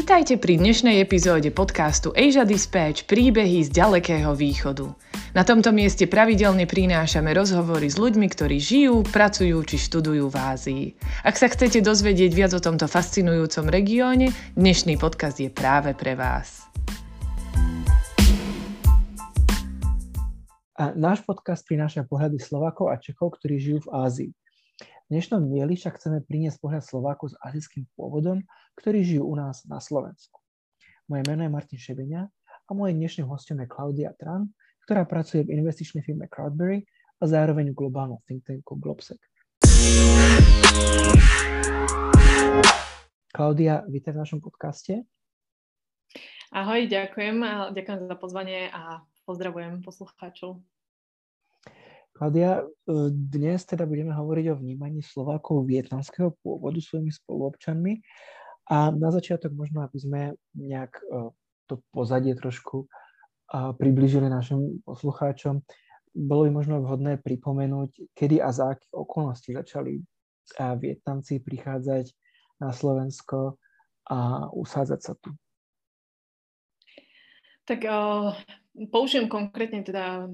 Vítajte pri dnešnej epizóde podcastu Asia Dispatch príbehy z ďalekého východu. Na tomto mieste pravidelne prinášame rozhovory s ľuďmi, ktorí žijú, pracujú či študujú v Ázii. Ak sa chcete dozvedieť viac o tomto fascinujúcom regióne, dnešný podcast je práve pre vás. A náš podcast prináša pohľady Slovákov a Čechov, ktorí žijú v Ázii. Dnešnom dieli však chceme priniesť pohľad Slovákov s azijským pôvodom, ktorí žijú u nás na Slovensku. Moje meno je Martin Šebenia a mojim dnešným hostom je Klaudia Tran, ktorá pracuje v investičnej firme Crowdberry a zároveň v globálnom think tanku Globsec. Klaudia, vítaj v našom podcaste. Ahoj, ďakujem. Ďakujem za pozvanie a pozdravujem poslucháčov. Klaudia, e, dnes teda budeme hovoriť o vnímaní Slovákov vietnamského pôvodu svojimi spoluobčanmi a na začiatok možno, aby sme nejak e, to pozadie trošku približili našim poslucháčom, bolo by možno vhodné pripomenúť, kedy a za akých okolností začali Vietnamci prichádzať na Slovensko a usádzať sa tu. Tak použijem konkrétne teda,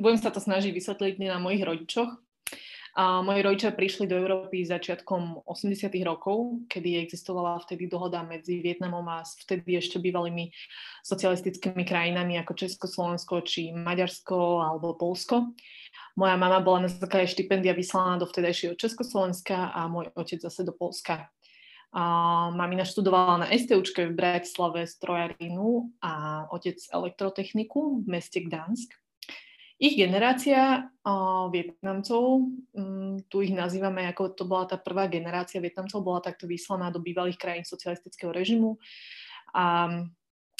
budem sa to snažiť vysvetliť na mojich rodičoch. A moji rodičia prišli do Európy začiatkom 80. rokov, kedy existovala vtedy dohoda medzi Vietnamom a vtedy ešte bývalými socialistickými krajinami ako Československo či Maďarsko alebo Polsko. Moja mama bola na základe štipendia vyslaná do vtedajšieho Československa a môj otec zase do Polska. A mamina študovala na STUčke v Bratislave strojarinu a otec elektrotechniku v meste Gdansk. Ich generácia uh, Vietnamcov, um, tu ich nazývame ako to bola tá prvá generácia Vietnamcov, bola takto vyslaná do bývalých krajín socialistického režimu. A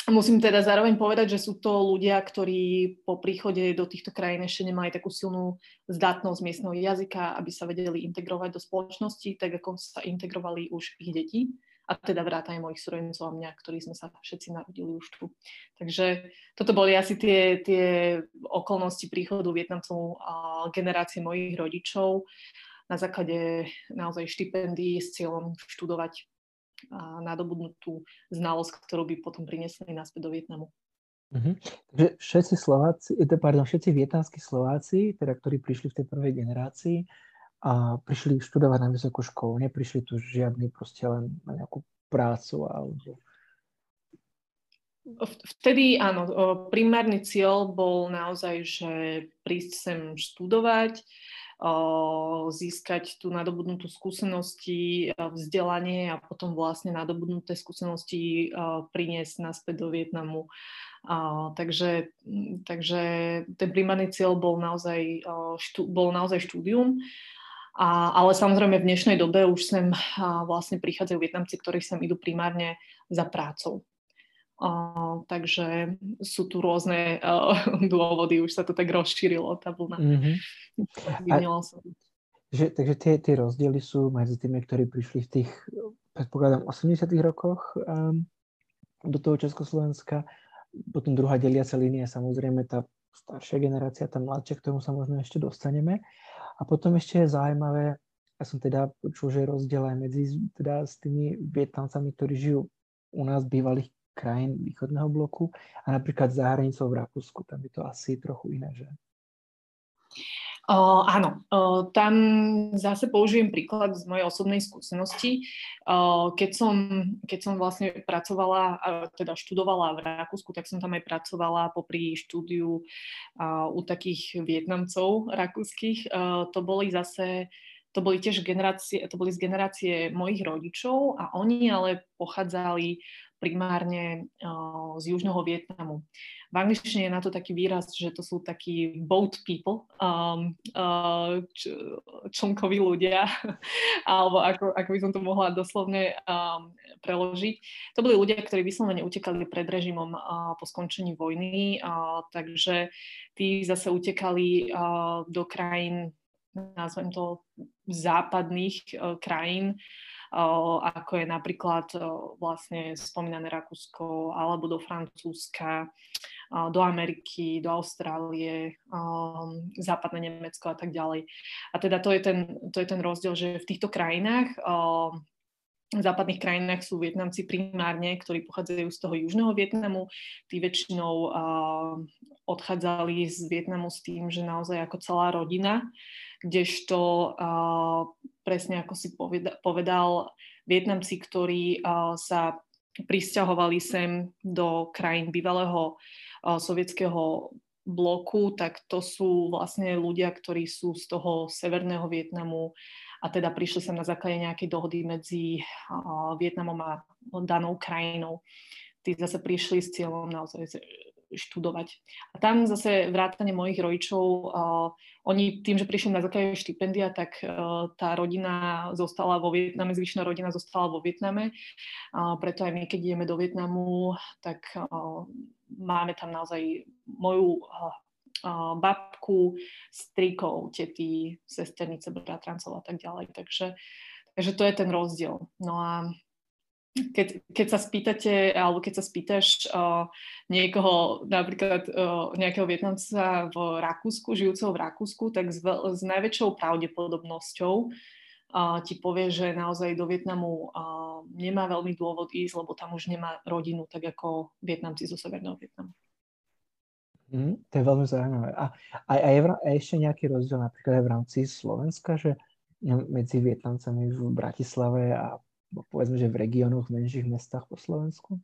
Musím teda zároveň povedať, že sú to ľudia, ktorí po príchode do týchto krajín ešte nemali takú silnú zdatnosť miestneho jazyka, aby sa vedeli integrovať do spoločnosti, tak ako sa integrovali už ich deti a teda vrátane mojich súrodencov a mňa, ktorí sme sa všetci narodili už tu. Takže toto boli asi tie, tie okolnosti príchodu Vietnamcov a generácie mojich rodičov na základe naozaj štipendií s cieľom študovať a nadobudnutú znalosť, ktorú by potom priniesli naspäť do Vietnamu. Uh-huh. Takže všetci Slováci, eh, pardon, všetci vietnamskí Slováci, teda, ktorí prišli v tej prvej generácii a prišli študovať na vysokú školu, neprišli tu žiadny proste len na nejakú prácu alebo... Vtedy áno, primárny cieľ bol naozaj, že prísť sem študovať, získať tú nadobudnutú skúsenosti, vzdelanie a potom vlastne nadobudnuté skúsenosti priniesť naspäť do Vietnamu. takže, takže ten primárny cieľ bol naozaj, štú, bol naozaj štúdium. A, ale samozrejme v dnešnej dobe už sem vlastne prichádzajú Vietnamci, ktorí sem idú primárne za prácou. Uh, takže sú tu rôzne uh, dôvody, už sa to tak rozšírilo, tá vlna. Mm-hmm. sa. Že, takže tie, tie rozdiely sú medzi tými, ktorí prišli v tých, predpokladám, 80 rokoch um, do toho Československa. Potom druhá deliaca línia, samozrejme tá staršia generácia, tá mladšia, k tomu sa možno ešte dostaneme. A potom ešte je zaujímavé, ja som teda počul, že rozdiel aj medzi teda s tými Vietnamcami, ktorí žijú u nás bývalých krajín východného bloku a napríklad za hranicou v Rakúsku. Tam je to asi trochu iné, že? Uh, áno, uh, tam zase použijem príklad z mojej osobnej skúsenosti. Uh, keď, som, keď som vlastne pracovala, uh, teda študovala v Rakúsku, tak som tam aj pracovala popri štúdiu uh, u takých Vietnamcov rakúskych. Uh, to boli zase to boli tiež generácie, to boli z generácie mojich rodičov a oni ale pochádzali primárne z južného Vietnamu. V angličtine je na to taký výraz, že to sú takí boat people, um, uh, člnkoví ľudia, alebo ako, ako by som to mohla doslovne um, preložiť. To boli ľudia, ktorí vyslovene utekali pred režimom uh, po skončení vojny, uh, takže tí zase utekali uh, do krajín, nazvem to západných uh, krajín, ako je napríklad vlastne spomínané Rakúsko alebo do Francúzska, do Ameriky, do Austrálie, západné Nemecko a tak ďalej. A teda to je ten, to je ten rozdiel, že v týchto krajinách západných krajinách sú Vietnamci primárne, ktorí pochádzajú z toho južného Vietnamu. Tí väčšinou uh, odchádzali z Vietnamu s tým, že naozaj ako celá rodina, kdežto uh, presne ako si povedal, Vietnamci, ktorí sa pristahovali sem do krajín bývalého sovietského bloku, tak to sú vlastne ľudia, ktorí sú z toho severného Vietnamu a teda prišli sem na základe nejakej dohody medzi Vietnamom a danou krajinou. Tí zase prišli s cieľom naozaj študovať. A tam zase vrátane mojich rodičov, uh, oni tým, že prišli na základe štipendia, tak uh, tá rodina zostala vo Vietname, zvyšná rodina zostala vo Vietname. Uh, preto aj my, keď ideme do Vietnamu, tak uh, máme tam naozaj moju uh, babku, strikov, tety, sesternice, bratrancov a tak ďalej. Takže, takže to je ten rozdiel. No a keď, keď sa spýtate, alebo keď sa spýtaš uh, niekoho, napríklad uh, nejakého Vietnamca v Rakúsku, žijúceho v Rakúsku, tak s, s najväčšou pravdepodobnosťou uh, ti povie, že naozaj do Vietnamu uh, nemá veľmi dôvod ísť, lebo tam už nemá rodinu, tak ako Vietnamci zo Severného Vietnamu. Mm, to je veľmi zaujímavé. A, a, a, je, a ešte nejaký rozdiel napríklad aj v rámci Slovenska, že medzi Vietnamcami v Bratislave a povedzme, že v regiónoch, v menších mestách po Slovensku?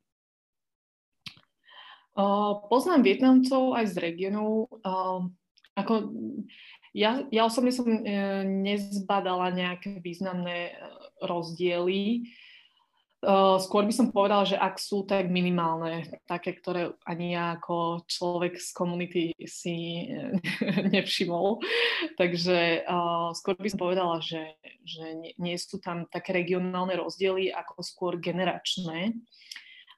Uh, poznám Vietnamcov aj z regiónov. Uh, ako, ja, ja osobne som uh, nezbadala nejaké významné rozdiely. Uh, skôr by som povedala, že ak sú, tak minimálne, také, ktoré ani ja ako človek z komunity si nevšimol. Takže uh, skôr by som povedala, že, že nie, sú tam také regionálne rozdiely, ako skôr generačné.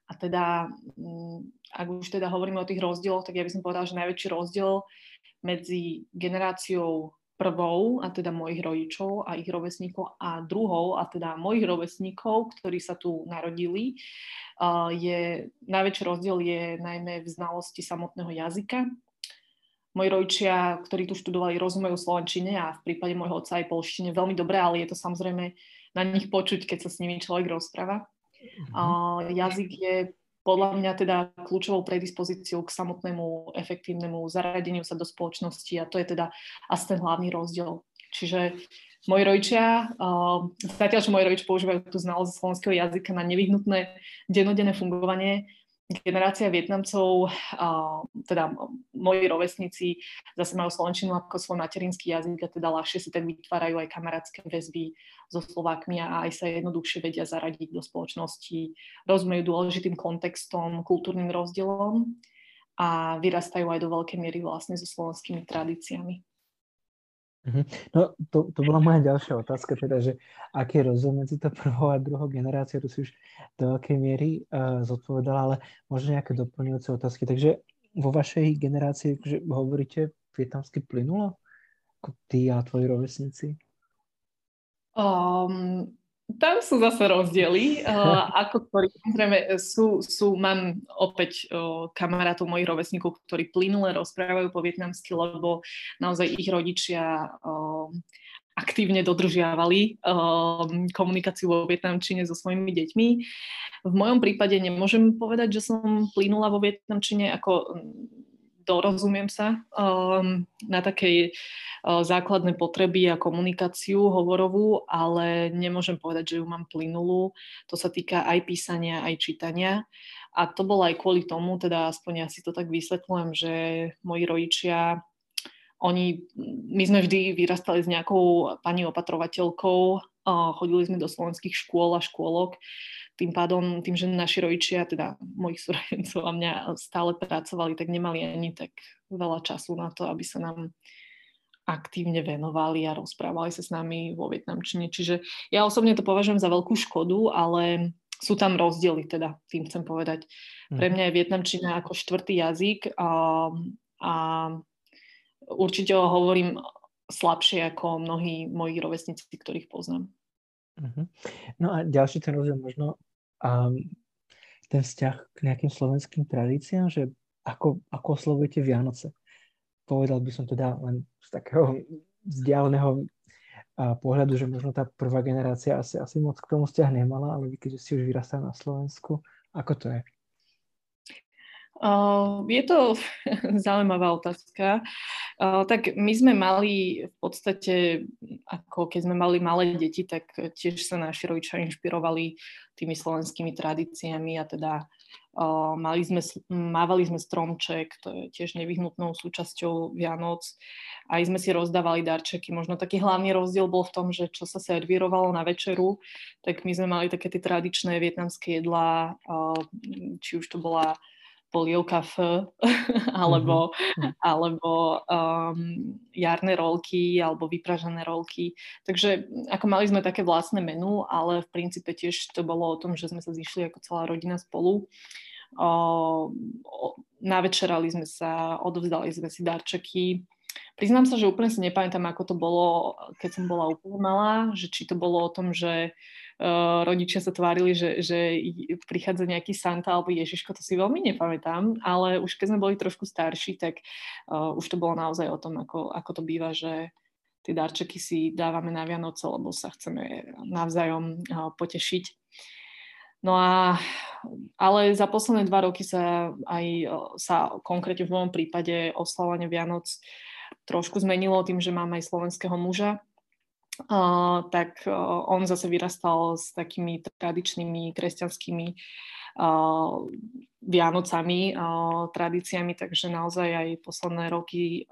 A teda, um, ak už teda hovoríme o tých rozdieloch, tak ja by som povedala, že najväčší rozdiel medzi generáciou prvou, a teda mojich rodičov a ich rovesníkov, a druhou, a teda mojich rovesníkov, ktorí sa tu narodili, je, najväčší rozdiel je najmä v znalosti samotného jazyka. Moji rodičia, ktorí tu študovali, rozumejú slovenčine a v prípade môjho otca aj polštine veľmi dobre, ale je to samozrejme na nich počuť, keď sa s nimi človek rozpráva. Mm-hmm. jazyk je podľa mňa teda kľúčovou predispozíciou k samotnému efektívnemu zaradeniu sa do spoločnosti a to je teda asi ten hlavný rozdiel. Čiže moji rodičia, uh, zatiaľ, čo moji rodičia používajú tú znalosť slovenského jazyka na nevyhnutné dennodenné fungovanie, generácia Vietnamcov, teda moji rovesníci zase majú slovenčinu ako svoj materinský jazyk a teda ľahšie si tak vytvárajú aj kamarátske väzby so Slovákmi a aj sa jednoduchšie vedia zaradiť do spoločnosti, rozumejú dôležitým kontextom, kultúrnym rozdielom a vyrastajú aj do veľkej miery vlastne so slovenskými tradíciami. Mhm. No, to, to bola moja ďalšia otázka, teda, že aký je rozdiel medzi to prvou a druhou generáciou, to si už do veľkej miery uh, zodpovedala, ale možno nejaké doplňujúce otázky. Takže vo vašej generácii že hovoríte vietnamsky plynulo? Ty a tvoji rovesníci? Um, tam sú zase rozdiely, uh, ako ktorí, samozrejme, sú, sú, mám opäť uh, kamarátov mojich rovesníkov, ktorí plynule rozprávajú po vietnamsky, lebo naozaj ich rodičia uh, aktívne dodržiavali uh, komunikáciu vo vietnamčine so svojimi deťmi. V mojom prípade nemôžem povedať, že som plynula vo vietnamčine, ako dorozumiem sa um, na takej uh, základné potreby a komunikáciu hovorovú, ale nemôžem povedať, že ju mám plynulú. To sa týka aj písania, aj čítania. A to bolo aj kvôli tomu, teda aspoň ja si to tak vysvetľujem, že moji rodičia oni, my sme vždy vyrastali s nejakou pani opatrovateľkou, chodili sme do slovenských škôl a škôlok, tým pádom, tým, že naši rodičia, teda mojich súrodencov a mňa stále pracovali, tak nemali ani tak veľa času na to, aby sa nám aktívne venovali a rozprávali sa s nami vo vietnamčine. Čiže ja osobne to považujem za veľkú škodu, ale sú tam rozdiely, teda tým chcem povedať. Pre mhm. mňa je vietnamčina ako štvrtý jazyk a, a určite ho hovorím slabšie ako mnohí moji rovesníci, ktorých poznám. Uh-huh. No a ďalší ten rozdiel možno a ten vzťah k nejakým slovenským tradíciám, že ako, ako oslovujete Vianoce. Povedal by som teda len z takého vzdialeného pohľadu, že možno tá prvá generácia asi, asi moc k tomu vzťah nemala, ale vy keďže si už vyrastali na Slovensku, ako to je? Je to zaujímavá otázka. Tak my sme mali v podstate, ako keď sme mali malé deti, tak tiež sa naši rodičia inšpirovali tými slovenskými tradíciami a teda mali sme, mávali sme stromček, to je tiež nevyhnutnou súčasťou Vianoc. Aj sme si rozdávali darčeky. Možno taký hlavný rozdiel bol v tom, že čo sa servírovalo na večeru, tak my sme mali také tie tradičné vietnamské jedlá, či už to bola polievka F, alebo, mm-hmm. alebo um, jarné rolky, alebo vypražané rolky. Takže ako mali sme také vlastné menu, ale v princípe tiež to bolo o tom, že sme sa zišli ako celá rodina spolu. O, o, navečerali sme sa, odovzdali sme si darčeky. Priznám sa, že úplne si nepamätám, ako to bolo, keď som bola úplne malá, že či to bolo o tom, že rodičia sa tvárili, že, že prichádza nejaký Santa alebo Ježiško, to si veľmi nepamätám, ale už keď sme boli trošku starší, tak uh, už to bolo naozaj o tom, ako, ako to býva, že tie darčeky si dávame na Vianoce, lebo sa chceme navzájom uh, potešiť. No a, ale za posledné dva roky sa aj sa konkrétne v mojom prípade oslavovanie Vianoc trošku zmenilo tým, že mám aj slovenského muža, uh, tak uh, on zase vyrastal s takými tradičnými kresťanskými uh, Vianocami, uh, tradíciami, takže naozaj aj posledné roky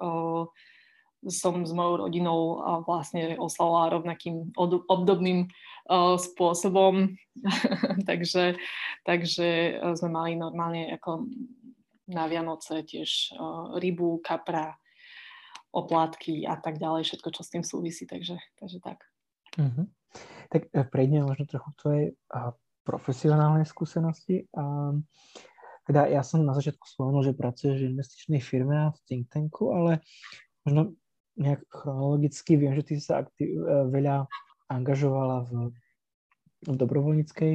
som s mojou rodinou vlastne oslavovala rovnakým od, obdobným spôsobom, takže, takže sme mali normálne ako na Vianoce tiež rybu, kapra, oplátky a tak ďalej, všetko, čo s tým súvisí, takže, takže tak. Uh-huh. Tak e, prejdeme možno trochu k tvojej profesionálnej skúsenosti. A, teda ja som na začiatku spomenul, že pracuješ v investičnej firme a v think tanku, ale možno nejak chronologicky viem, že ty sa aktiv, e, veľa angažovala v, v dobrovoľníckej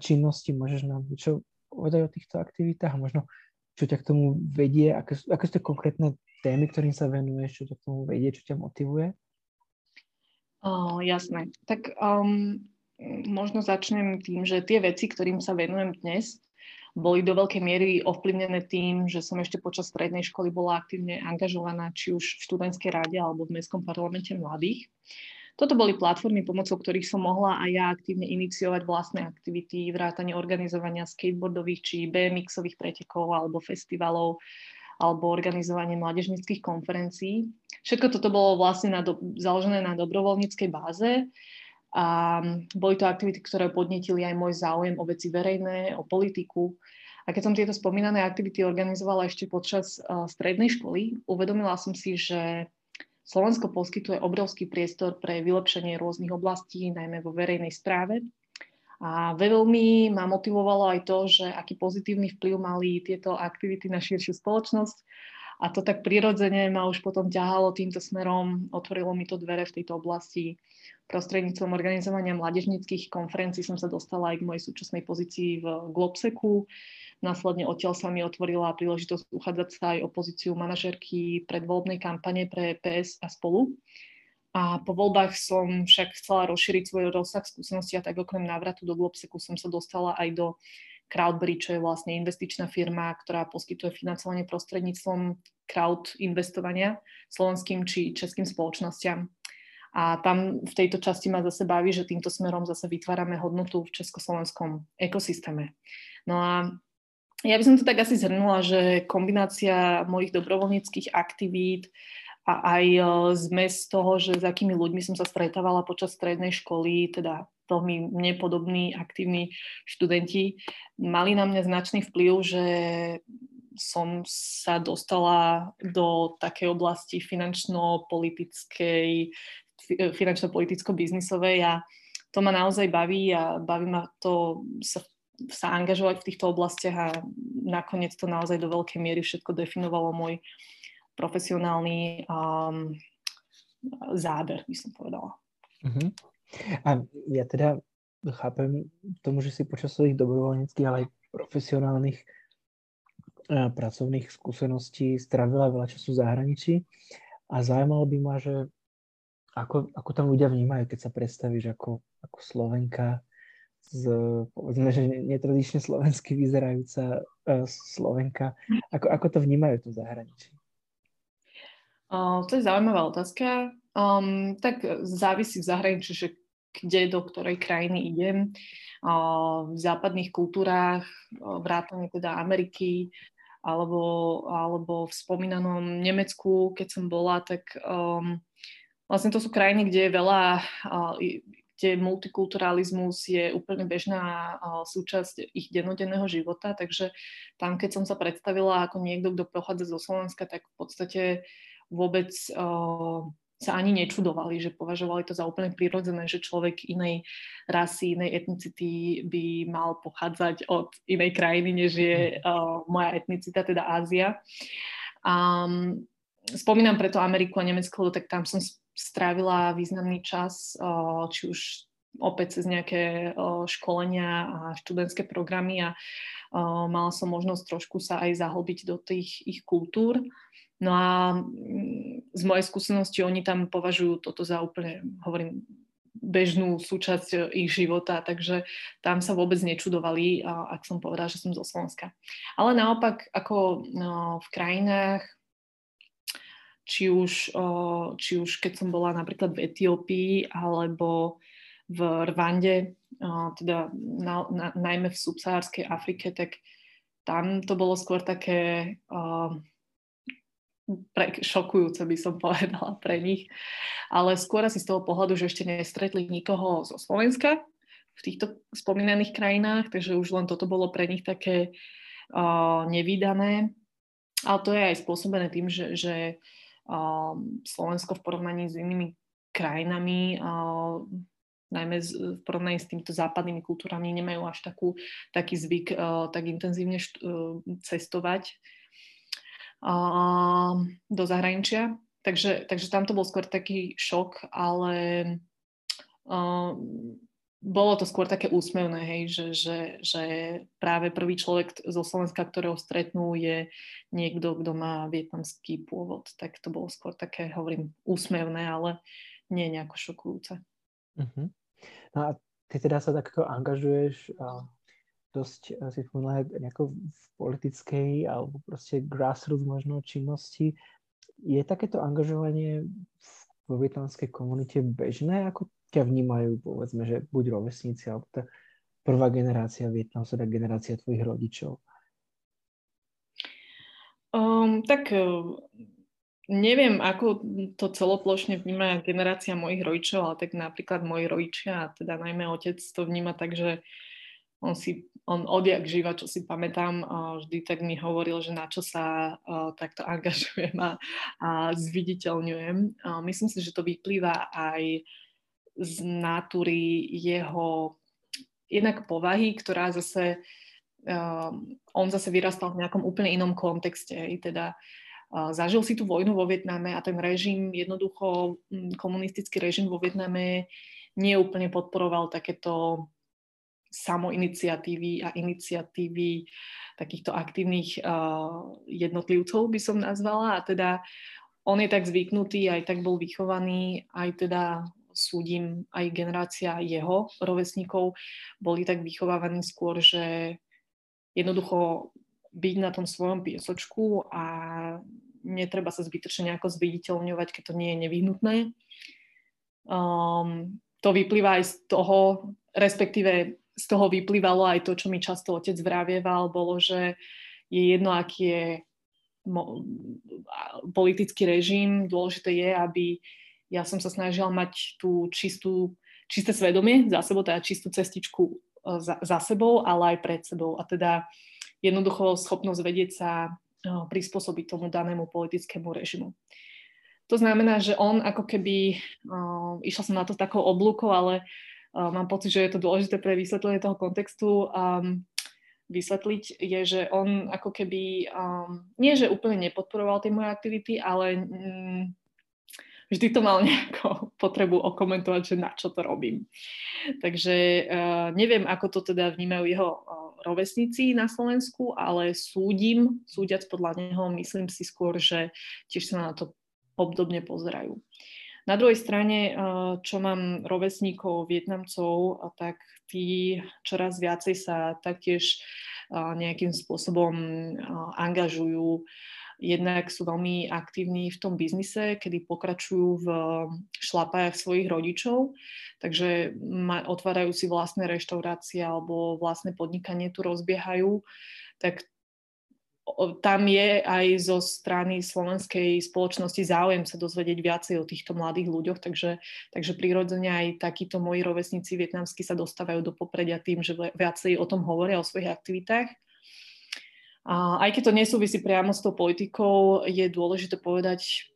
činnosti. Môžeš nám niečo povedať o týchto aktivitách možno čo ťa k tomu vedie, aké, aké sú to konkrétne témy, ktorým sa venuješ, čo ťa k tomu vedie, čo ťa motivuje? Oh, jasné. Tak um, možno začnem tým, že tie veci, ktorým sa venujem dnes, boli do veľkej miery ovplyvnené tým, že som ešte počas strednej školy bola aktívne angažovaná či už v študentskej rade alebo v Mestskom parlamente mladých. Toto boli platformy, pomocou ktorých som mohla aj ja aktívne iniciovať vlastné aktivity, vrátanie organizovania skateboardových či BMX-ových pretekov alebo festivalov, alebo organizovanie mládežnických konferencií. Všetko toto bolo vlastne na do, založené na dobrovoľníckej báze a boli to aktivity, ktoré podnetili aj môj záujem o veci verejné, o politiku. A keď som tieto spomínané aktivity organizovala ešte počas uh, strednej školy, uvedomila som si, že Slovensko poskytuje obrovský priestor pre vylepšenie rôznych oblastí, najmä vo verejnej správe a veľmi ma motivovalo aj to, že aký pozitívny vplyv mali tieto aktivity na širšiu spoločnosť. A to tak prirodzene ma už potom ťahalo týmto smerom, otvorilo mi to dvere v tejto oblasti. Prostredníctvom organizovania mládežnických konferencií som sa dostala aj k mojej súčasnej pozícii v Globseku. Následne odtiaľ sa mi otvorila príležitosť uchádzať sa aj o pozíciu manažerky predvolebnej kampane pre PS a spolu. A po voľbách som však chcela rozšíriť svoj rozsah skúseností a tak okrem návratu do Globseku som sa dostala aj do Crowdberry, čo je vlastne investičná firma, ktorá poskytuje financovanie prostredníctvom crowd investovania slovenským či českým spoločnosťam. A tam v tejto časti ma zase baví, že týmto smerom zase vytvárame hodnotu v československom ekosystéme. No a ja by som to tak asi zhrnula, že kombinácia mojich dobrovoľníckých aktivít, a aj e, zmes toho, že s akými ľuďmi som sa stretávala počas strednej školy, teda veľmi nepodobní, aktívni študenti, mali na mňa značný vplyv, že som sa dostala do takej oblasti finančno-politickej, finančno-politicko-biznisovej a to ma naozaj baví a baví ma to sa, sa angažovať v týchto oblastiach a nakoniec to naozaj do veľkej miery všetko definovalo môj profesionálny um, záber, by som povedala. Uh-huh. A ja teda chápem tomu, že si počas svojich dobrovoľníckých, ale aj profesionálnych uh, pracovných skúseností stravila veľa času v zahraničí a zaujímalo by ma, že ako, ako tam ľudia vnímajú, keď sa predstavíš ako, ako Slovenka z, povedzme, že netradične slovensky vyzerajúca uh, Slovenka. Ako, ako to vnímajú tu v zahraničí? Uh, to je zaujímavá otázka. Um, tak závisí v zahraničí, že kde, do ktorej krajiny idem. Uh, v západných kultúrách, uh, vrátane teda Ameriky, alebo, alebo v spomínanom Nemecku, keď som bola, tak um, Vlastne to sú krajiny, kde je veľa, kde multikulturalizmus je úplne bežná súčasť ich denodenného života, takže tam, keď som sa predstavila ako niekto, kto pochádza zo Slovenska, tak v podstate vôbec sa ani nečudovali, že považovali to za úplne prirodzené, že človek inej rasy, inej etnicity by mal pochádzať od inej krajiny, než je uh, moja etnicita, teda Ázia. Um, spomínam preto Ameriku a Nemecko, tak tam som strávila významný čas, či už opäť cez nejaké školenia a študentské programy a mala som možnosť trošku sa aj zahlbiť do tých ich kultúr. No a mm, z mojej skúsenosti oni tam považujú toto za úplne, hovorím, bežnú súčasť ich života, takže tam sa vôbec nečudovali, ak som povedala, že som zo Slovenska. Ale naopak, ako no, v krajinách, či už, či už keď som bola napríklad v Etiópii alebo v Rwande, teda na, na, najmä v subsahárskej Afrike, tak tam to bolo skôr také pre, šokujúce, by som povedala, pre nich. Ale skôr asi z toho pohľadu, že ešte nestretli nikoho zo Slovenska v týchto spomínaných krajinách, takže už len toto bolo pre nich také uh, nevydané. Ale to je aj spôsobené tým, že, že Slovensko v porovnaní s inými krajinami, najmä v porovnaní s týmito západnými kultúrami, nemajú až takú, taký zvyk tak intenzívne e, cestovať do zahraničia. Takže, takže tam to bol skôr taký šok, ale bolo to skôr také úsmevné, hej, že, že, že práve prvý človek zo Slovenska, ktorého stretnú, je niekto, kto má vietnamský pôvod. Tak to bolo skôr také, hovorím, úsmevné, ale nie nejako šokujúce. Uh-huh. No a ty teda sa takto angažuješ dosť si spomínala nejako v politickej alebo proste grassroots možno činnosti. Je takéto angažovanie vo vietnamskej komunite bežné? Ako ťa vnímajú, povedzme, že buď rovesníci, alebo tá prvá generácia Vietnamcov, teda generácia tvojich rodičov? Um, tak uh, neviem, ako to celoplošne vníma generácia mojich rodičov, ale tak napríklad moji rodičia, teda najmä otec to vníma tak, že on si, on odjak živa, čo si pamätám, vždy tak mi hovoril, že na čo sa takto angažujem a, a zviditeľňujem. Myslím si, že to vyplýva aj z natúry jeho jednak povahy, ktorá zase, on zase vyrastal v nejakom úplne inom kontexte, teda zažil si tú vojnu vo Vietname a ten režim, jednoducho komunistický režim vo Vietname neúplne podporoval takéto samoiniciatívy a iniciatívy takýchto aktívnych uh, jednotlivcov by som nazvala a teda on je tak zvyknutý, aj tak bol vychovaný, aj teda súdim aj generácia jeho rovesníkov boli tak vychovávaní skôr, že jednoducho byť na tom svojom piesočku a netreba sa zbytočne nejako zviditeľňovať, keď to nie je nevyhnutné. Um, to vyplýva aj z toho, respektíve z toho vyplývalo aj to, čo mi často otec vravieval, bolo, že je jedno, aký je mo- politický režim, dôležité je, aby ja som sa snažila mať tú čistú, čisté svedomie za sebou, teda čistú cestičku e, za, za sebou, ale aj pred sebou. A teda jednoducho schopnosť vedieť sa e, prispôsobiť tomu danému politickému režimu. To znamená, že on ako keby, uh, išla som na to takou oblúkou, ale mám pocit, že je to dôležité pre vysvetlenie toho kontextu um, vysvetliť, je, že on ako keby, um, nie že úplne nepodporoval tie moje aktivity, ale um, vždy to mal nejakú potrebu okomentovať, že na čo to robím. Takže uh, neviem, ako to teda vnímajú jeho uh, rovesníci na Slovensku, ale súdim, súdiac podľa neho, myslím si skôr, že tiež sa na to obdobne pozerajú. Na druhej strane, čo mám rovesníkov, Vietnamcov, tak tí čoraz viacej sa taktiež nejakým spôsobom angažujú Jednak sú veľmi aktívni v tom biznise, kedy pokračujú v šlapajach svojich rodičov, takže otvárajú si vlastné reštaurácie alebo vlastné podnikanie tu rozbiehajú. Tak tam je aj zo strany slovenskej spoločnosti záujem sa dozvedieť viacej o týchto mladých ľuďoch, takže, takže prirodzene aj takíto moji rovesníci vietnamskí sa dostávajú do popredia tým, že viacej o tom hovoria, o svojich aktivitách. A aj keď to nesúvisí priamo s tou politikou, je dôležité povedať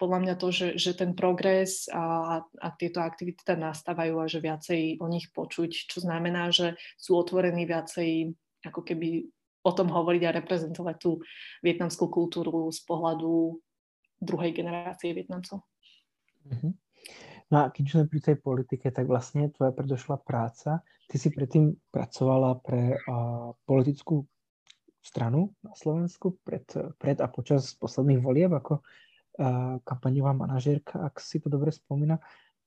podľa mňa to, že, že ten progres a, a tieto aktivity tam nastávajú a že viacej o nich počuť, čo znamená, že sú otvorení viacej ako keby o tom hovoriť a reprezentovať tú vietnamskú kultúru z pohľadu druhej generácie Vietnamcov. Mm-hmm. No a keď sme pri tej politike, tak vlastne tvoja predošla práca, ty si predtým pracovala pre uh, politickú stranu na Slovensku pred, pred a počas posledných volieb ako uh, kampaňová manažérka, ak si to dobre spomína.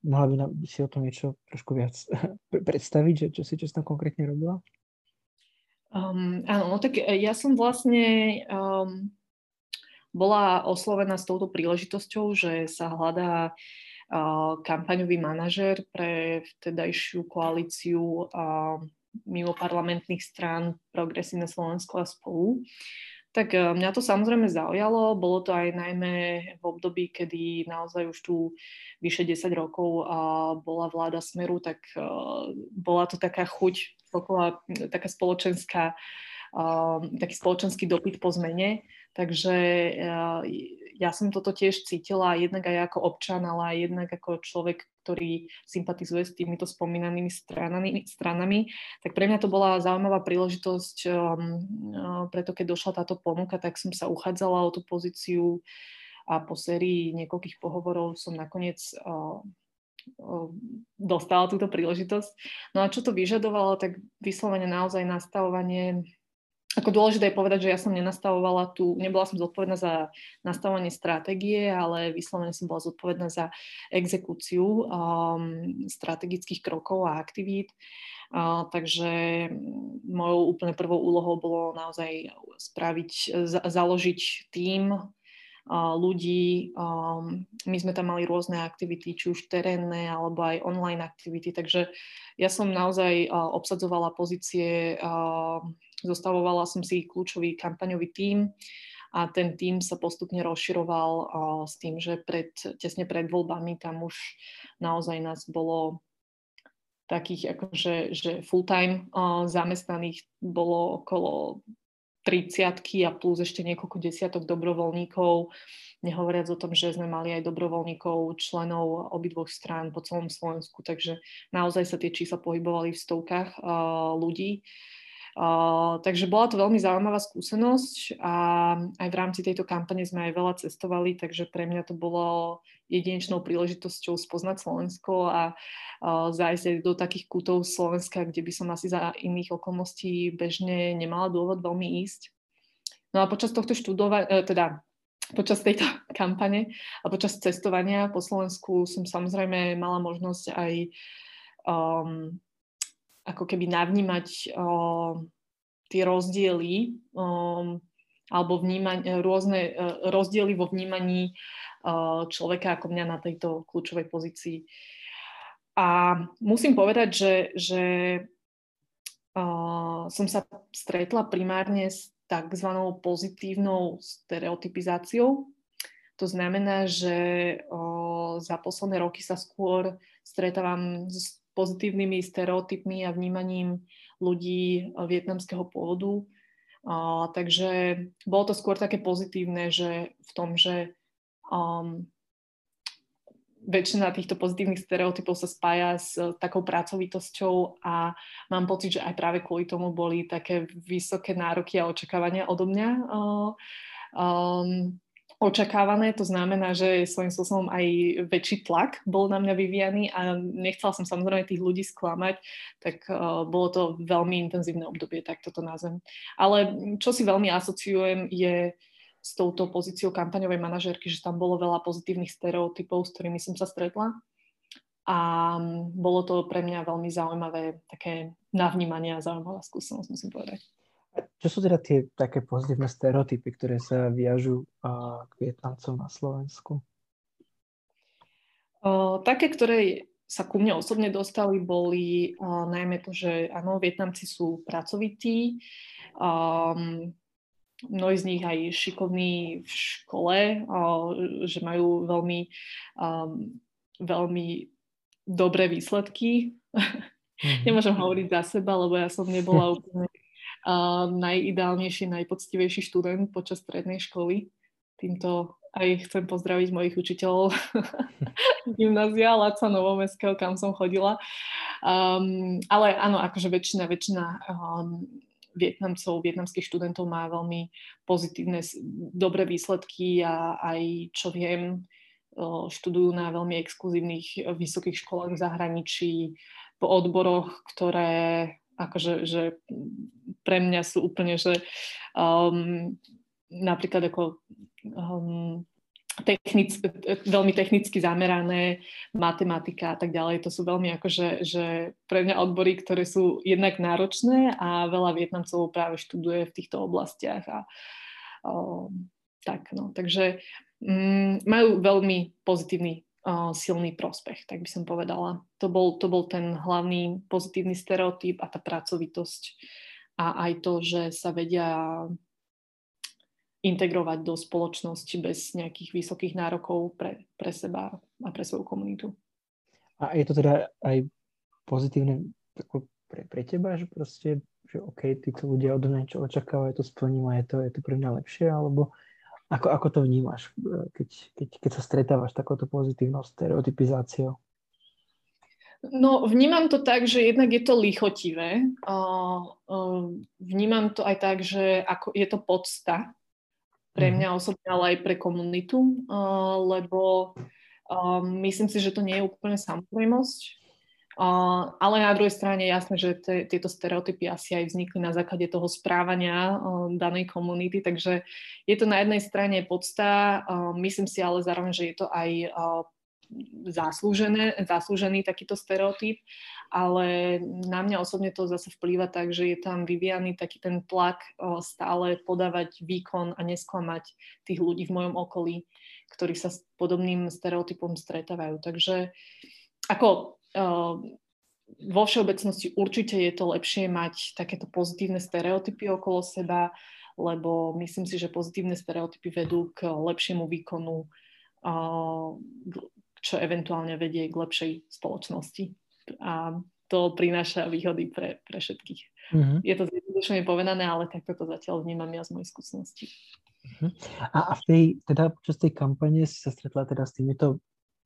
Mohla by si o tom niečo trošku viac predstaviť, že čo si čo tam konkrétne robila? Um, áno, no tak ja som vlastne um, bola oslovená s touto príležitosťou, že sa hľadá uh, kampaňový manažer pre vtedajšiu koalíciu uh, mimo parlamentných strán Progresívne Slovensko a spolu. Tak e, mňa to samozrejme zaujalo, bolo to aj najmä v období, kedy naozaj už tu vyše 10 rokov bola vláda Smeru, tak e, bola to taká chuť, taká spoločenská, taký spoločenský dopyt po zmene. Takže e, ja som toto tiež cítila jednak aj ako občan, ale aj jednak ako človek, ktorý sympatizuje s týmito spomínanými stranami, stranami. Tak pre mňa to bola zaujímavá príležitosť, um, uh, preto keď došla táto ponuka, tak som sa uchádzala o tú pozíciu a po sérii niekoľkých pohovorov som nakoniec uh, uh, dostala túto príležitosť. No a čo to vyžadovalo, tak vyslovene naozaj nastavovanie ako dôležité je povedať, že ja som nenastavovala tu, nebola som zodpovedná za nastavovanie stratégie, ale vyslovene som bola zodpovedná za exekúciu um, strategických krokov a aktivít. Uh, takže mojou úplne prvou úlohou bolo naozaj spraviť, za, založiť uh, ľudí. My sme tam mali rôzne aktivity, či už terénne, alebo aj online aktivity, takže ja som naozaj obsadzovala pozície Zostavovala som si kľúčový kampaňový tím a ten tím sa postupne rozširoval s tým, že pred, tesne pred voľbami tam už naozaj nás bolo takých akože že full-time uh, zamestnaných bolo okolo 30 a plus ešte niekoľko desiatok dobrovoľníkov, nehovoriac o tom, že sme mali aj dobrovoľníkov, členov obidvoch strán po celom Slovensku, takže naozaj sa tie čísla pohybovali v stovkách uh, ľudí. Takže bola to veľmi zaujímavá skúsenosť a aj v rámci tejto kampane sme aj veľa cestovali, takže pre mňa to bolo jedinečnou príležitosťou spoznať Slovensko a uh, zájsť aj do takých kútov Slovenska, kde by som asi za iných okolností bežne nemala dôvod veľmi ísť. No a počas tohto študovania, teda počas tejto kampane a počas cestovania po Slovensku som samozrejme mala možnosť aj um, ako keby navnímať uh, tie rozdiely um, alebo vnímať rôzne uh, rozdiely vo vnímaní uh, človeka ako mňa na tejto kľúčovej pozícii. A musím povedať, že, že uh, som sa stretla primárne s tzv. pozitívnou stereotypizáciou. To znamená, že uh, za posledné roky sa skôr stretávam s pozitívnymi stereotypmi a vnímaním ľudí vietnamského pôvodu. Uh, takže bolo to skôr také pozitívne, že v tom, že um, väčšina týchto pozitívnych stereotypov sa spája s takou pracovitosťou a mám pocit, že aj práve kvôli tomu boli také vysoké nároky a očakávania odo mňa. Um, očakávané, to znamená, že svojím spôsobom aj väčší tlak bol na mňa vyvíjaný a nechcela som samozrejme tých ľudí sklamať, tak uh, bolo to veľmi intenzívne obdobie, tak toto nazvem. Ale čo si veľmi asociujem je s touto pozíciou kampaňovej manažérky, že tam bolo veľa pozitívnych stereotypov, s ktorými som sa stretla. A bolo to pre mňa veľmi zaujímavé také navnímanie a zaujímavá skúsenosť, musím povedať. Čo sú teda tie také pozitívne stereotypy, ktoré sa viažú k Vietnamcom na Slovensku? O, také, ktoré sa ku mne osobne dostali, boli o, najmä to, že áno, Vietnamci sú pracovití, um, mnohí z nich aj šikovní v škole, o, že majú veľmi, um, veľmi dobré výsledky. Mm-hmm. Nemôžem hovoriť za seba, lebo ja som nebola úplne uh, najideálnejší, najpoctivejší študent počas strednej školy. Týmto aj chcem pozdraviť mojich učiteľov gymnázia Laca Novomestského, kam som chodila. Um, ale áno, akože väčšina, väčšina um, Vietnamcov, vietnamských študentov má veľmi pozitívne, dobré výsledky a aj čo viem, študujú na veľmi exkluzívnych vysokých školách v zahraničí, po odboroch, ktoré akože že pre mňa sú úplne, že um, napríklad ako um, technic, veľmi technicky zamerané, matematika a tak ďalej. To sú veľmi akože, že pre mňa odbory, ktoré sú jednak náročné a veľa Vietnamcov práve študuje v týchto oblastiach a um, tak no. Takže um, majú veľmi pozitívny silný prospech, tak by som povedala. To bol, to bol ten hlavný pozitívny stereotyp a tá pracovitosť a aj to, že sa vedia integrovať do spoločnosti bez nejakých vysokých nárokov pre, pre seba a pre svoju komunitu. A je to teda aj pozitívne pre, pre teba, že proste, že OK, títo ľudia od mňa niečo očakávajú, to splním a je to, je to pre mňa lepšie, alebo ako, ako to vnímaš, e, keď, keď, keď sa stretávaš takouto pozitívnou stereotypizáciou? No, vnímam to tak, že jednak je to lichotivé. Uh, vnímam to aj tak, že ako je to podsta pre mhm. mňa osobne, ale aj pre komunitu, lebo myslím si, že to nie je úplne samozrejmosť. Ale na druhej strane je jasné, že te, tieto stereotypy asi aj vznikli na základe toho správania danej komunity, takže je to na jednej strane podsta, myslím si ale zároveň, že je to aj zaslúžené, zaslúžený takýto stereotyp, ale na mňa osobne to zase vplýva tak, že je tam vyvíjaný taký ten tlak stále podávať výkon a nesklamať tých ľudí v mojom okolí, ktorí sa s podobným stereotypom stretávajú. Takže ako vo všeobecnosti určite je to lepšie mať takéto pozitívne stereotypy okolo seba, lebo myslím si, že pozitívne stereotypy vedú k lepšiemu výkonu, čo eventuálne vedie k lepšej spoločnosti. A to prináša výhody pre, pre všetkých. Mm-hmm. Je to zjednodušene povedané, ale takto to zatiaľ vnímam ja z mojej skúsenosti. A, a v tej, teda počas tej kampane si sa stretla teda s týmito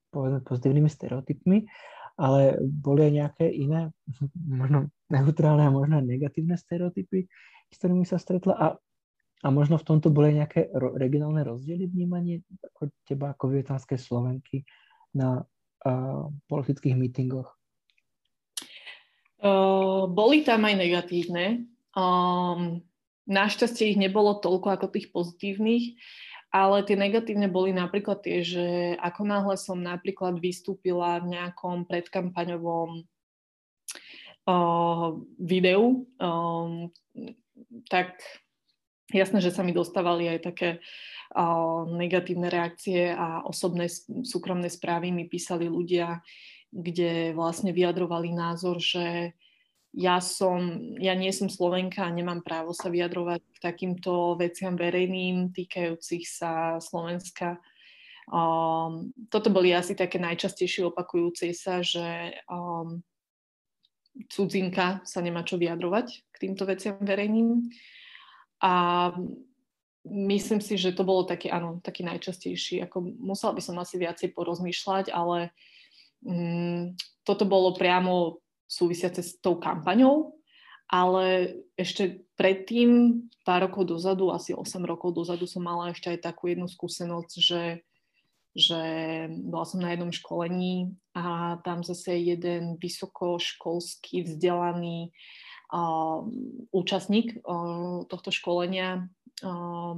povedzme, pozitívnymi stereotypmi ale boli aj nejaké iné, možno neutrálne a možno negatívne stereotypy, s ktorými sa stretla a, a možno v tomto boli nejaké ro, regionálne rozdiely vnímanie ako teba ako vietnamskej Slovenky na uh, politických mítingoch? Uh, boli tam aj negatívne. Um, našťastie ich nebolo toľko ako tých pozitívnych. Ale tie negatívne boli napríklad tie, že ako náhle som napríklad vystúpila v nejakom predkampaňovom uh, videu, um, tak jasné, že sa mi dostávali aj také uh, negatívne reakcie a osobné súkromné správy mi písali ľudia, kde vlastne vyjadrovali názor, že ja som, ja nie som Slovenka a nemám právo sa vyjadrovať k takýmto veciam verejným týkajúcich sa Slovenska. Um, toto boli asi také najčastejšie opakujúce sa, že um, cudzinka sa nemá čo vyjadrovať k týmto veciam verejným. A myslím si, že to bolo taký, áno, taký najčastejší. Ako musela by som asi viacej porozmýšľať, ale um, toto bolo priamo súvisiace s tou kampaňou, ale ešte predtým, pár rokov dozadu, asi 8 rokov dozadu som mala ešte aj takú jednu skúsenosť, že, že bola som na jednom školení a tam zase jeden vysokoškolský vzdelaný uh, účastník uh, tohto školenia uh,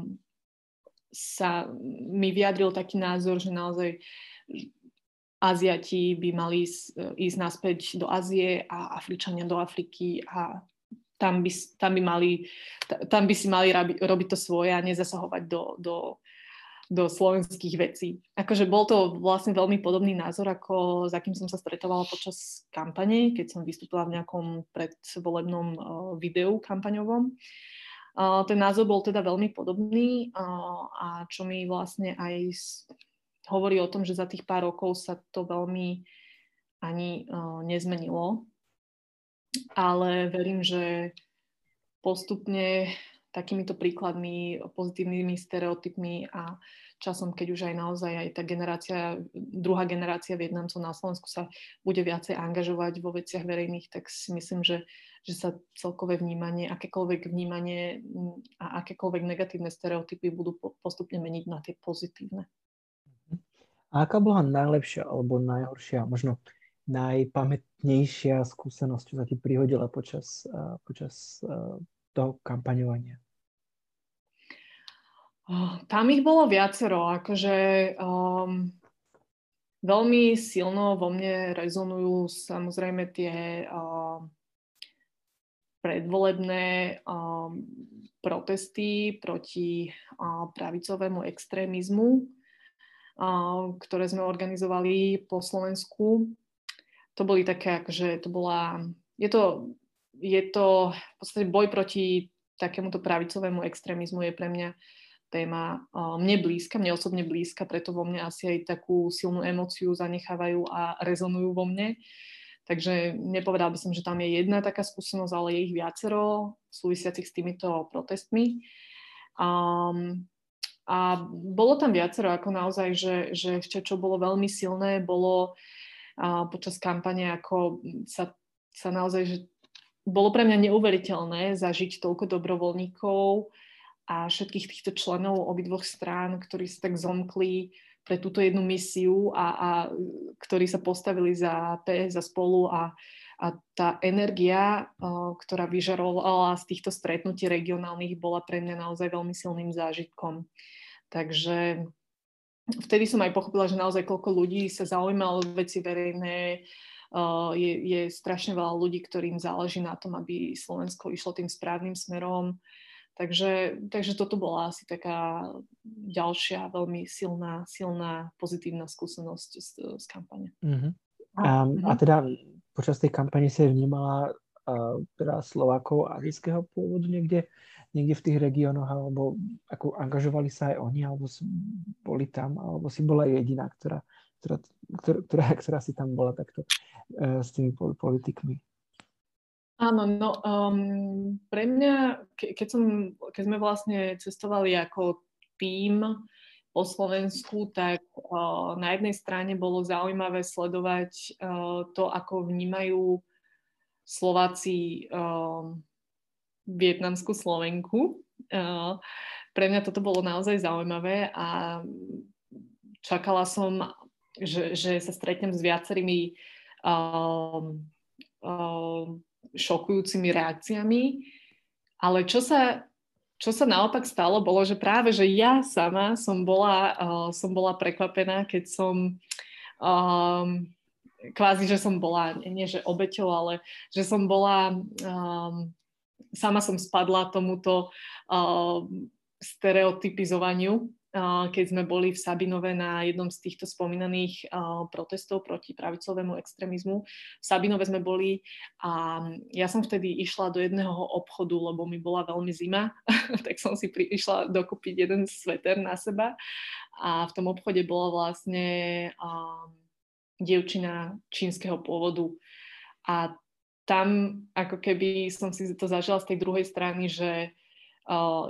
sa mi vyjadril taký názor, že naozaj Aziati by mali ísť, ísť naspäť do Ázie a Afričania do Afriky a tam by, tam by, mali, tam by si mali rabi, robiť to svoje a nezasahovať do, do, do slovenských vecí. Akože bol to vlastne veľmi podobný názor, ako za kým som sa stretovala počas kampane, keď som vystúpila v nejakom predvolebnom uh, videu kampaňovom. Uh, ten názor bol teda veľmi podobný uh, a čo mi vlastne aj hovorí o tom, že za tých pár rokov sa to veľmi ani uh, nezmenilo ale verím, že postupne takýmito príkladmi, pozitívnymi stereotypmi a časom, keď už aj naozaj aj tá generácia, druhá generácia Vietnamcov na Slovensku sa bude viacej angažovať vo veciach verejných, tak si myslím, že, že sa celkové vnímanie, akékoľvek vnímanie a akékoľvek negatívne stereotypy budú postupne meniť na tie pozitívne. A aká bola najlepšia alebo najhoršia, možno najpamätnejšia skúsenosť, čo sa ti prihodila počas, počas toho kampaňovania? Tam ich bolo viacero, akože um, veľmi silno vo mne rezonujú samozrejme tie um, predvolebné um, protesty proti uh, pravicovému extrémizmu, ktoré sme organizovali po Slovensku to boli také, akože to bola, je to, je to v podstate boj proti takémuto pravicovému extrémizmu je pre mňa téma mne blízka, mne osobne blízka, preto vo mne asi aj takú silnú emóciu zanechávajú a rezonujú vo mne. Takže nepovedal by som, že tam je jedna taká skúsenosť, ale je ich viacero súvisiacich s týmito protestmi. Um, a bolo tam viacero, ako naozaj, že, že ešte čo bolo veľmi silné, bolo počas kampane, ako sa, sa naozaj, že bolo pre mňa neuveriteľné zažiť toľko dobrovoľníkov a všetkých týchto členov obidvoch strán, ktorí sa tak zomkli pre túto jednu misiu a, a ktorí sa postavili za PS, za spolu a, a tá energia, ktorá vyžarovala z týchto stretnutí regionálnych, bola pre mňa naozaj veľmi silným zážitkom. Takže vtedy som aj pochopila, že naozaj koľko ľudí sa zaujíma o veci verejné, je, je strašne veľa ľudí, ktorým záleží na tom, aby Slovensko išlo tým správnym smerom. Takže, takže toto bola asi taká ďalšia veľmi silná, silná pozitívna skúsenosť z, z kampane. Uh-huh. A, uh-huh. a teda počas tej kampane si vnímala uh, teda Slovákov azijského pôvodu niekde niekde v tých regiónoch, alebo ako angažovali sa aj oni, alebo boli tam, alebo si bola jediná, ktorá, ktorá, ktorá, ktorá, ktorá si tam bola takto uh, s tými politikmi. Áno, no um, pre mňa, ke, keď, som, keď sme vlastne cestovali ako tým po Slovensku, tak na jednej strane bolo zaujímavé sledovať to, ako vnímajú Slováci vietnamskú Slovenku. Pre mňa toto bolo naozaj zaujímavé a čakala som, že, že sa stretnem s viacerými šokujúcimi reakciami, ale čo sa, čo sa naopak stalo, bolo, že práve, že ja sama som bola, uh, som bola prekvapená, keď som um, kvázi, že som bola, nie že obeťou, ale že som bola um, sama som spadla tomuto uh, stereotypizovaniu, keď sme boli v Sabinove na jednom z týchto spomínaných protestov proti pravicovému extrémizmu. V Sabinove sme boli a ja som vtedy išla do jedného obchodu, lebo mi bola veľmi zima, tak som si pri, išla dokúpiť jeden sveter na seba a v tom obchode bola vlastne dievčina čínskeho pôvodu. A tam ako keby som si to zažila z tej druhej strany, že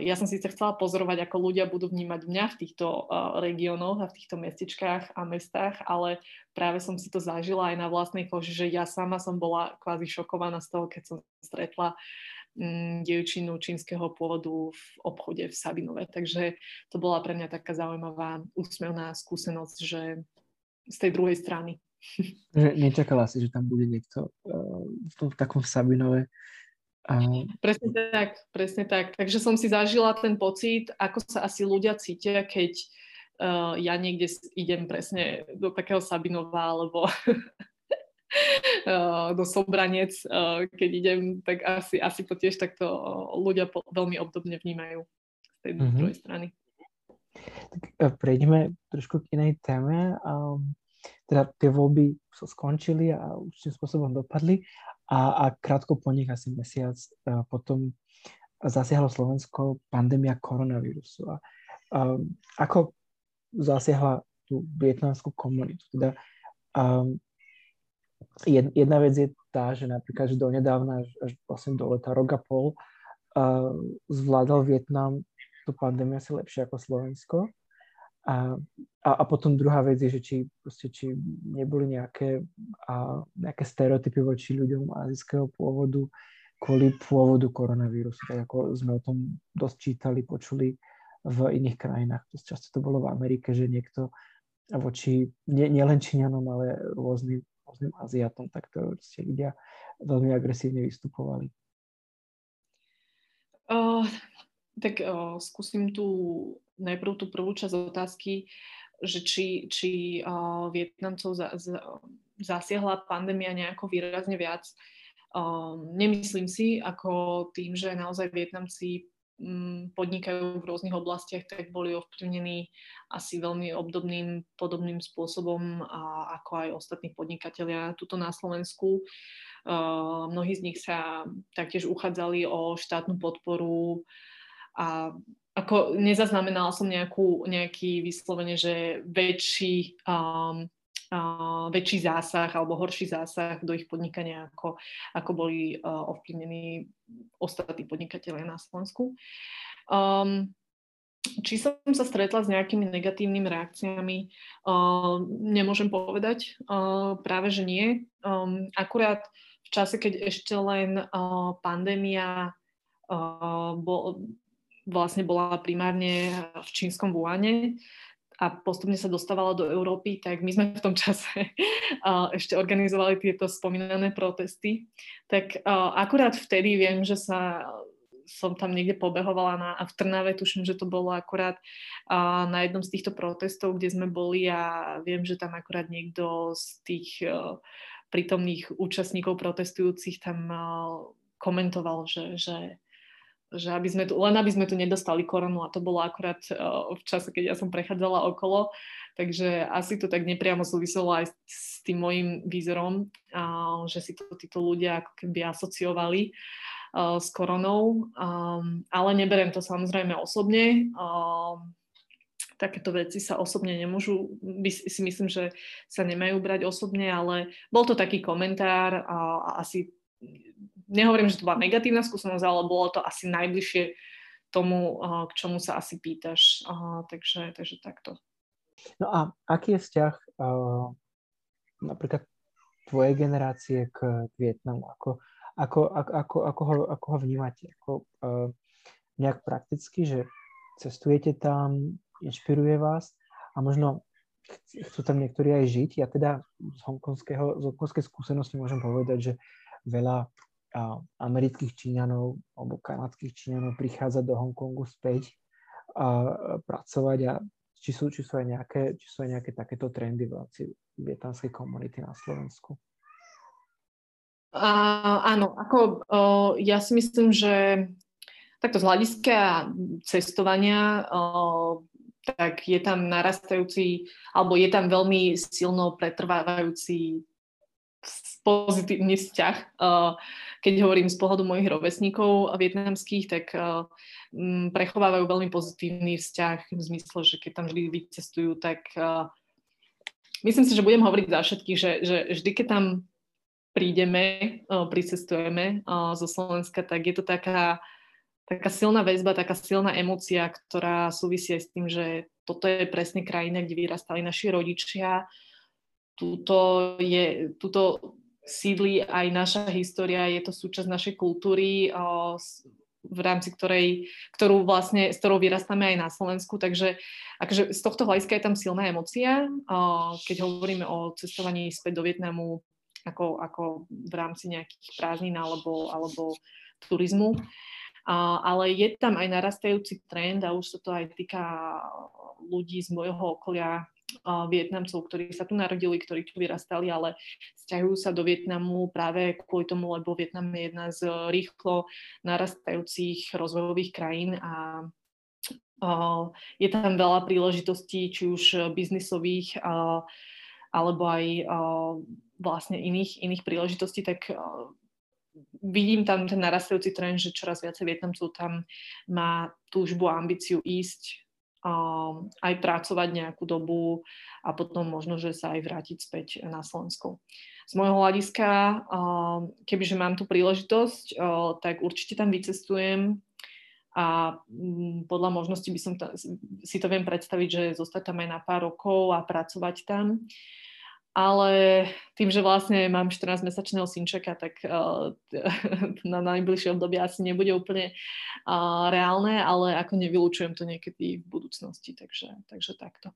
ja som síce chcela pozorovať, ako ľudia budú vnímať mňa v týchto uh, regiónoch a v týchto mestičkách a mestách, ale práve som si to zažila aj na vlastnej koži, že ja sama som bola kvázi šokovaná z toho, keď som stretla um, dievčinu čínskeho pôvodu v obchode v Sabinove. Takže to bola pre mňa taká zaujímavá úsmevná skúsenosť, že z tej druhej strany. Že nečakala si, že tam bude niekto uh, v takom Sabinove Uh... Presne tak, presne tak. Takže som si zažila ten pocit, ako sa asi ľudia cítia, keď uh, ja niekde idem presne do takého Sabinova alebo do Sobranec, keď idem, tak asi, asi to tiež takto ľudia veľmi obdobne vnímajú z tej mm-hmm. druhej strany. Tak prejdeme trošku k inej téme. Um, teda tie voľby sa skončili a určitým spôsobom dopadli a, a krátko po nich, asi mesiac a potom zasiahlo Slovensko pandémia koronavírusu. A, um, ako zasiahla tú vietnamskú komunitu? Teda um, jedna vec je tá, že napríklad, že donedávna, až vlastne do leta, rok a pol, uh, zvládal Vietnam tú pandémiu asi lepšie ako Slovensko. A, a, a potom druhá vec je, že či, proste, či neboli nejaké, a, nejaké stereotypy voči ľuďom azijského pôvodu kvôli pôvodu koronavírusu, tak ako sme o tom dosť čítali, počuli v iných krajinách. Dosť často to bolo v Amerike, že niekto voči nie, nielen Číňanom, ale rôznym, rôznym Aziatom, tak to proste ľudia veľmi agresívne vystupovali. Uh, tak uh, skúsim tu najprv tú prvú časť otázky, že či, či uh, Vietnamcov za, za, zasiahla pandémia nejako výrazne viac. Um, nemyslím si, ako tým, že naozaj Vietnamci um, podnikajú v rôznych oblastiach, tak boli ovplyvnení asi veľmi obdobným, podobným spôsobom a, ako aj ostatní podnikatelia tuto na Slovensku. Uh, mnohí z nich sa taktiež uchádzali o štátnu podporu a ako nezaznamenala som nejakú, nejaký vyslovene, že väčší, um, uh, väčší zásah alebo horší zásah do ich podnikania, ako, ako boli uh, ovplyvnení ostatní podnikatelia na Slovensku. Um, či som sa stretla s nejakými negatívnymi reakciami, uh, nemôžem povedať. Uh, práve, že nie. Um, akurát v čase, keď ešte len uh, pandémia uh, bol, vlastne bola primárne v čínskom Wuhane a postupne sa dostávala do Európy, tak my sme v tom čase ešte organizovali tieto spomínané protesty. Tak akurát vtedy viem, že sa som tam niekde pobehovala na, a v Trnave, tuším, že to bolo akurát a, na jednom z týchto protestov, kde sme boli a viem, že tam akurát niekto z tých a, prítomných účastníkov protestujúcich tam a, komentoval, že, že že aby sme tu, len aby sme tu nedostali koronu a to bolo akurát uh, v čase, keď ja som prechádzala okolo, takže asi to tak nepriamo súviselo aj s tým môjim výzorom, že si to títo ľudia ako keby asociovali uh, s koronou, um, ale neberiem to samozrejme osobne. Uh, takéto veci sa osobne nemôžu, si myslím, že sa nemajú brať osobne, ale bol to taký komentár a asi nehovorím, že to bola negatívna skúsenosť, ale bolo to asi najbližšie tomu, k čomu sa asi pýtaš. Takže, takže takto. No a aký je vzťah uh, napríklad tvojej generácie k Vietnamu? Ako, ako, ako, ako, ako, ho, ako ho vnímate? Ako, nejak prakticky, že cestujete tam, inšpiruje vás a možno chcú tam niektorí aj žiť. Ja teda z hongkonskej skúsenosti môžem povedať, že veľa amerických Číňanov alebo kanadských Číňanov prichádza do Hongkongu späť a, pracovať a či sú, či, sú aj nejaké, či sú aj nejaké takéto trendy v rámci vietnamskej komunity na Slovensku? Uh, áno, ako uh, ja si myslím, že takto z hľadiska cestovania uh, tak je tam narastajúci, alebo je tam veľmi silno pretrvávajúci pozitívny vzťah. Keď hovorím z pohľadu mojich rovesníkov vietnamských, tak prechovávajú veľmi pozitívny vzťah v zmysle, že keď tam vždy vycestujú, tak myslím si, že budem hovoriť za všetkých, že, že vždy, keď tam prídeme, pricestujeme zo Slovenska, tak je to taká, taká silná väzba, taká silná emocia, ktorá súvisí aj s tým, že toto je presne krajina, kde vyrastali naši rodičia, tuto, je, tuto sídli aj naša história, je to súčasť našej kultúry, v rámci ktorej, ktorú vlastne, s ktorou vyrastáme aj na Slovensku, takže akože z tohto hľadiska je tam silná emocia. Keď hovoríme o cestovaní späť do Vietnamu, ako, ako v rámci nejakých prázdnin alebo, alebo turizmu. Ale je tam aj narastajúci trend a už sa to aj týka ľudí z môjho okolia, Vietnamcov, ktorí sa tu narodili, ktorí tu vyrastali, ale stiahujú sa do Vietnamu práve kvôli tomu, lebo Vietnam je jedna z rýchlo narastajúcich rozvojových krajín a je tam veľa príležitostí, či už biznisových, alebo aj vlastne iných, iných príležitostí, tak vidím tam ten narastajúci trend, že čoraz viacej Vietnamcov tam má túžbu a ambíciu ísť aj pracovať nejakú dobu a potom možno, že sa aj vrátiť späť na Slovensko. Z môjho hľadiska, kebyže mám tú príležitosť, tak určite tam vycestujem a podľa možnosti by som ta, si to viem predstaviť, že zostať tam aj na pár rokov a pracovať tam. Ale tým, že vlastne mám 14-mesačného synčeka, tak uh, na najbližšie obdobie asi nebude úplne uh, reálne, ale ako nevylučujem to niekedy v budúcnosti, takže, takže takto.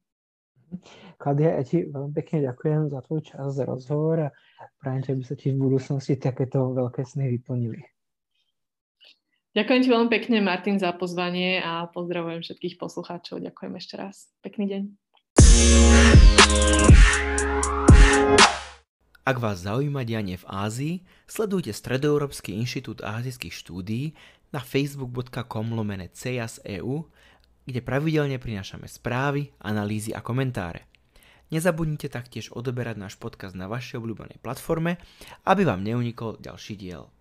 Kladia, ja ti veľmi pekne ďakujem za tvoj čas, za rozhovor a prajem, že by sa ti v budúcnosti takéto veľké sny vyplnili. Ďakujem ti veľmi pekne, Martin, za pozvanie a pozdravujem všetkých poslucháčov. Ďakujem ešte raz. Pekný deň. Ak vás zaujíma dianie v Ázii, sledujte Stredoeurópsky inštitút ázijských štúdií na facebook.com lomene CEAS.eu, kde pravidelne prinášame správy, analýzy a komentáre. Nezabudnite taktiež odoberať náš podcast na vašej obľúbenej platforme, aby vám neunikol ďalší diel.